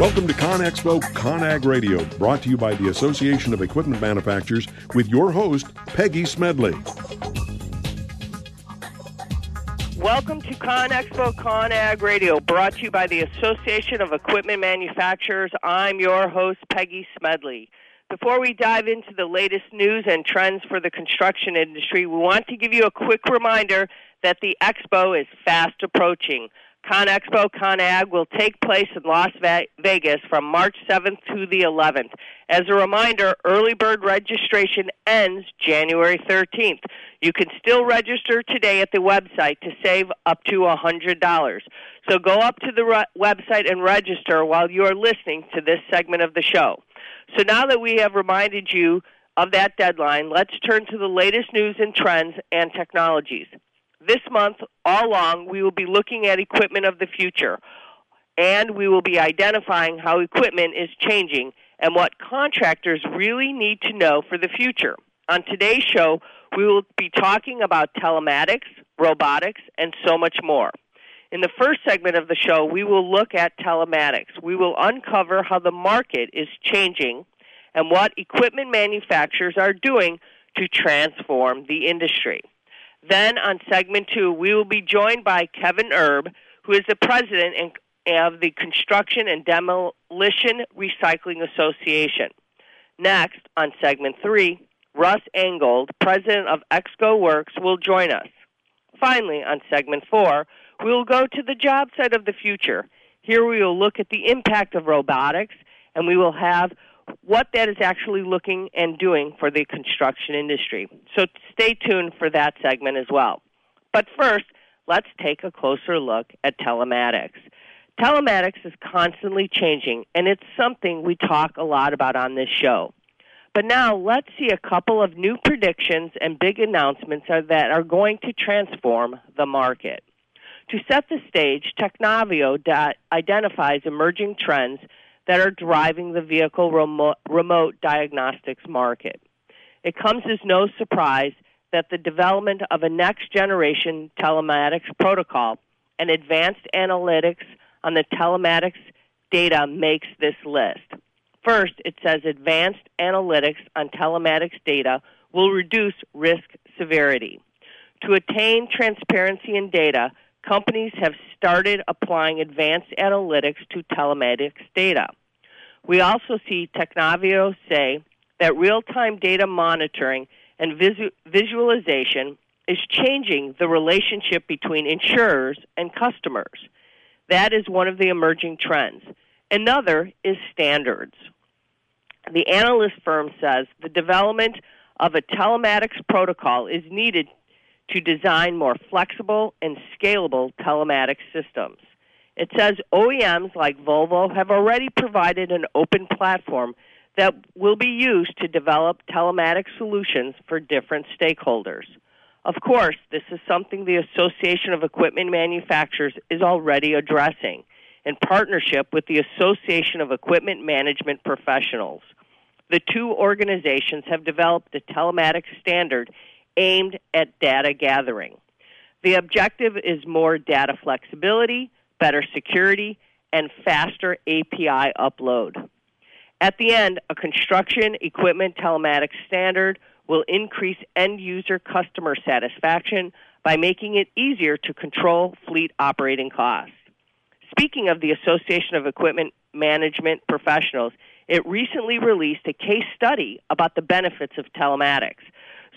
Welcome to ConExpo ConAg Radio, brought to you by the Association of Equipment Manufacturers with your host, Peggy Smedley. Welcome to ConExpo ConAg Radio, brought to you by the Association of Equipment Manufacturers. I'm your host, Peggy Smedley. Before we dive into the latest news and trends for the construction industry, we want to give you a quick reminder that the expo is fast approaching. ConExpo ConAg will take place in Las Vegas from March 7th to the 11th. As a reminder, early bird registration ends January 13th. You can still register today at the website to save up to $100. So go up to the re- website and register while you are listening to this segment of the show. So now that we have reminded you of that deadline, let's turn to the latest news and trends and technologies. This month, all along, we will be looking at equipment of the future, and we will be identifying how equipment is changing and what contractors really need to know for the future. On today's show, we will be talking about telematics, robotics, and so much more. In the first segment of the show, we will look at telematics. We will uncover how the market is changing and what equipment manufacturers are doing to transform the industry. Then on segment two, we will be joined by Kevin Erb, who is the president of the Construction and Demolition Recycling Association. Next, on segment three, Russ Angold, president of Ekso Works, will join us. Finally, on segment four, we will go to the job site of the future. Here we will look at the impact of robotics, and we will have what that is actually looking and doing for the construction industry. So stay tuned for that segment as well. But first, let's take a closer look at telematics. Telematics is constantly changing, and it's something we talk a lot about on this show. But now let's see a couple of new predictions and big announcements that are going to transform the market. To set the stage, Technavio identifies emerging trends that are driving the vehicle remote, remote diagnostics market. It comes as no surprise that the development of a next generation telematics protocol and advanced analytics on the telematics data makes this list. First, it says advanced analytics on telematics data will reduce risk severity. To attain transparency in data, companies have started applying advanced analytics to telematics data. We also see Technavio say that real time data monitoring and visu- visualization is changing the relationship between insurers and customers. That is one of the emerging trends. Another is standards. The analyst firm says the development of a telematics protocol is needed to design more flexible and scalable telematics systems. It says OEMs like Volvo have already provided an open platform that will be used to develop telematics solutions for different stakeholders. Of course, this is something the Association of Equipment Manufacturers is already addressing in partnership with the Association of Equipment Management Professionals. The two organizations have developed a telematics standard aimed at data gathering. The objective is more data flexibility, better security, and faster API upload. At the end, a construction equipment telematics standard will increase end user customer satisfaction by making it easier to control fleet operating costs. Speaking of the Association of Equipment Management Professionals, it recently released a case study about the benefits of telematics.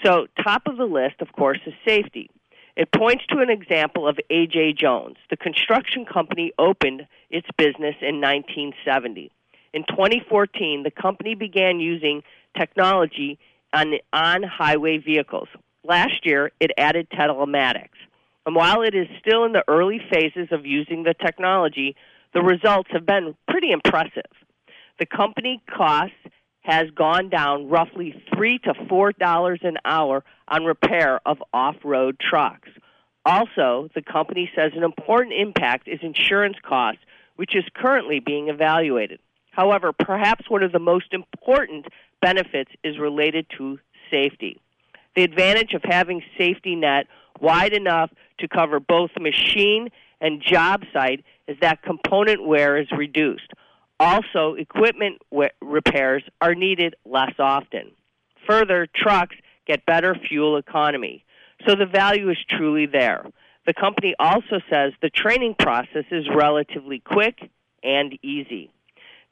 So, top of the list, of course, is safety. It points to an example of A.J. Jones. The construction company opened its business in 1970. In 2014, the company began using technology on, on highway vehicles. Last year, it added telematics. And while it is still in the early phases of using the technology, the results have been pretty impressive. The company costs has gone down roughly three to four dollars an hour on repair of off-road trucks. Also, the company says an important impact is insurance costs, which is currently being evaluated. However, perhaps one of the most important benefits is related to safety. The advantage of having safety net wide enough to cover both machine and job site is that component wear is reduced. Also, equipment w- repairs are needed less often. Further, trucks get better fuel economy. So the value is truly there. The company also says the training process is relatively quick and easy.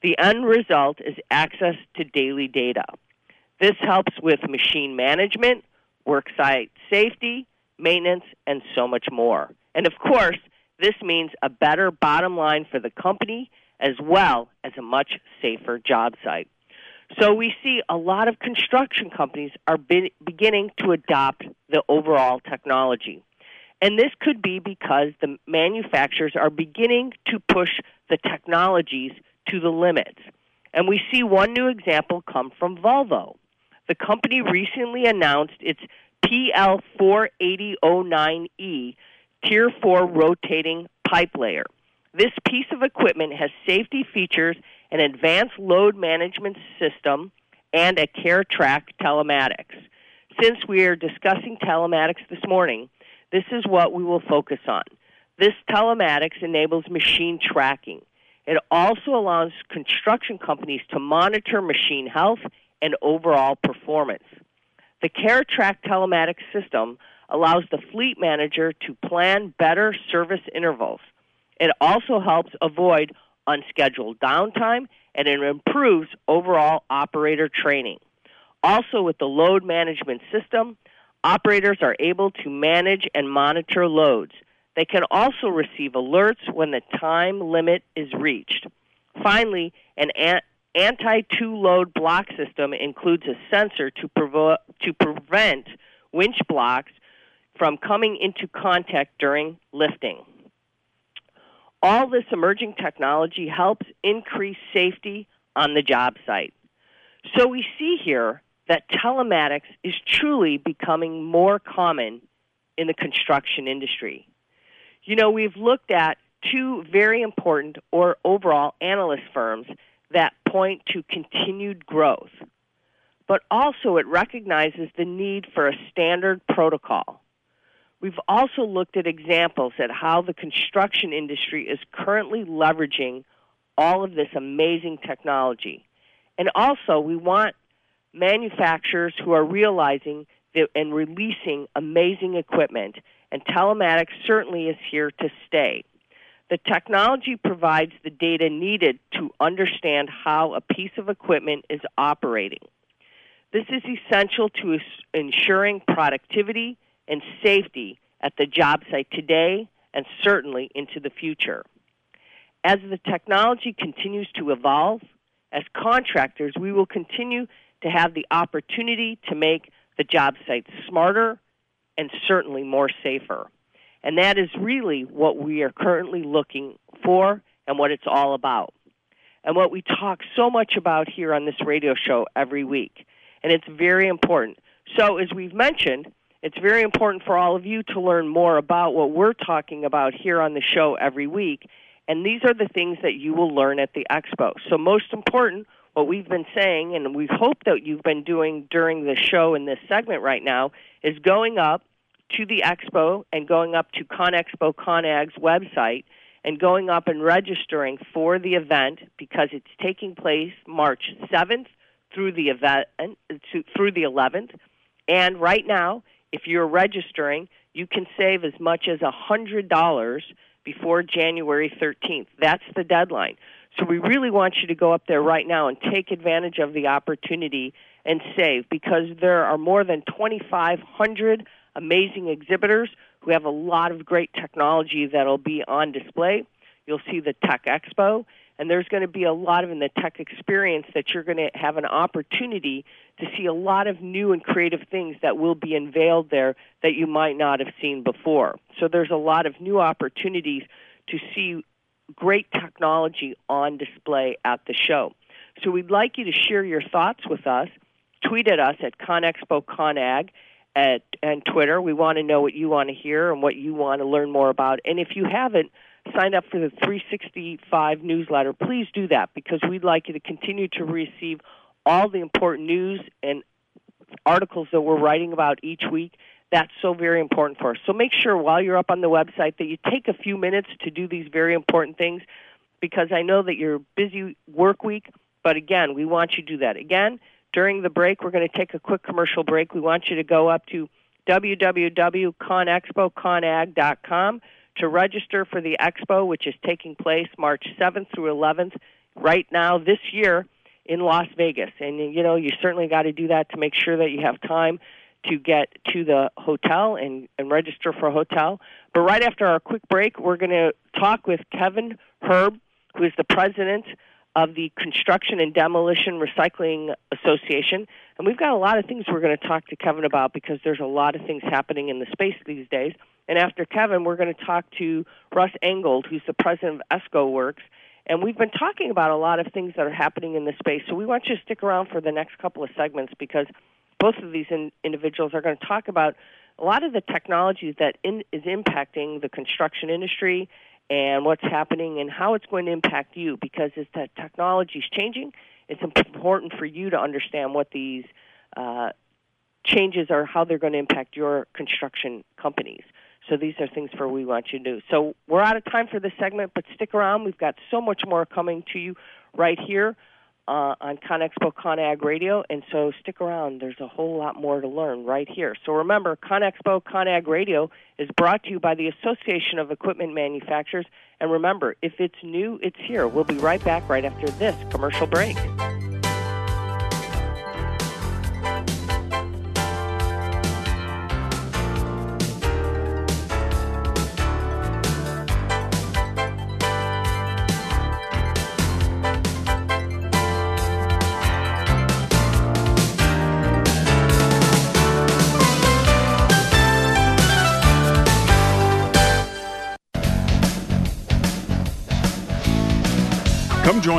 The end result is access to daily data. This helps with machine management, worksite safety, maintenance, and so much more. And of course, this means a better bottom line for the company as well as a much safer job site. So we see a lot of construction companies are be- beginning to adopt the overall technology. And this could be because the manufacturers are beginning to push the technologies to the limits. And we see one new example come from Volvo. The company recently announced its PL4809E Tier 4 rotating pipe layer. This piece of equipment has safety features, an advanced load management system, and a CareTrack telematics. Since we are discussing telematics this morning, this is what we will focus on. This telematics enables machine tracking. It also allows construction companies to monitor machine health and overall performance. The CareTrack telematics system allows the fleet manager to plan better service intervals. It also helps avoid unscheduled downtime and it improves overall operator training. Also, with the load management system, operators are able to manage and monitor loads. They can also receive alerts when the time limit is reached. Finally, an anti two load block system includes a sensor to, provo- to prevent winch blocks from coming into contact during lifting. All this emerging technology helps increase safety on the job site. So we see here that telematics is truly becoming more common in the construction industry. You know, we've looked at two very important or overall analyst firms that point to continued growth. But also it recognizes the need for a standard protocol. We've also looked at examples at how the construction industry is currently leveraging all of this amazing technology. And also, we want manufacturers who are realizing and releasing amazing equipment, and telematics certainly is here to stay. The technology provides the data needed to understand how a piece of equipment is operating. This is essential to ensuring productivity and safety at the job site today and certainly into the future. As the technology continues to evolve, as contractors, we will continue to have the opportunity to make the job site smarter and certainly more safer. And that is really what we are currently looking for and what it's all about. And what we talk so much about here on this radio show every week. And it's very important. So, as we've mentioned, it's very important for all of you to learn more about what we're talking about here on the show every week. And these are the things that you will learn at the expo. So, most important, what we've been saying, and we hope that you've been doing during the show in this segment right now, is going up to the expo and going up to ConExpo ConAg's website and going up and registering for the event because it's taking place March 7th through the event uh, through the 11th. And right now, if you're registering, you can save as much as $100 before January 13th. That's the deadline. So we really want you to go up there right now and take advantage of the opportunity and save because there are more than 2,500 amazing exhibitors who have a lot of great technology that'll be on display. You'll see the Tech Expo, and there's going to be a lot of in the tech experience that you're going to have an opportunity to see a lot of new and creative things that will be unveiled there that you might not have seen before. So there's a lot of new opportunities to see great technology on display at the show. So we'd like you to share your thoughts with us. Tweet at us at ConExpoConAg at and Twitter. We want to know what you want to hear and what you want to learn more about. And if you haven't signed up for the 365 newsletter, please do that because we'd like you to continue to receive all the important news and articles that we're writing about each week. That's so very important for us. So make sure while you're up on the website that you take a few minutes to do these very important things. because I know that you're busy work week. But again, we want you to do that. Again, during the break, we're going to take a quick commercial break. We want you to go up to www.conexpoconag.com to register for the expo, which is taking place March 7th through 11th, right now this year in Las Vegas. And you know, you certainly got to do that to make sure that you have time to get to the hotel and, and register for a hotel. But right after our quick break, we're going to talk with Kevin Erb, who is the president of the Construction and Demolition Recycling Association. And we've got a lot of things we're going to talk to Kevin about because there's a lot of things happening in the space these days. And after Kevin, we're going to talk to Russ Angold, who's the president of Ekso Works. And we've been talking about a lot of things that are happening in the space. So we want you to stick around for the next couple of segments because both of these in, individuals are going to talk about a lot of the technologies that in, is impacting the construction industry and what's happening and how it's going to impact you because as the technology is changing, it's important for you to understand what these uh, changes are, how they're going to impact your construction companies. So these are things for we want you to do. So we're out of time for this segment, but stick around. We've got so much more coming to you right here uh, on ConExpo ConAg Radio, and so stick around. There's a whole lot more to learn right here. So remember, ConExpo ConAg Radio is brought to you by the Association of Equipment Manufacturers, and remember, if it's new, it's here. We'll be right back right after this commercial break.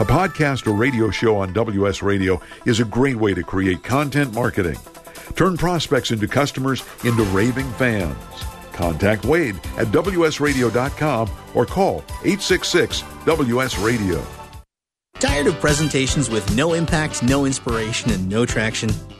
A podcast or radio show on WS Radio is a great way to create content marketing. Turn prospects into customers into raving fans. Contact Wade at WSRadio.com or call 866 WS Radio. Tired of presentations with no impact, no inspiration, and no traction?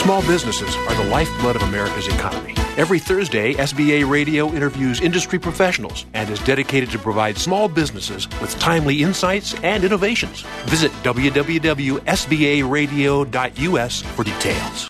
Small businesses are the lifeblood of America's economy. Every Thursday, SBA Radio interviews industry professionals and is dedicated to provide small businesses with timely insights and innovations. Visit www.sbaradio.us for details.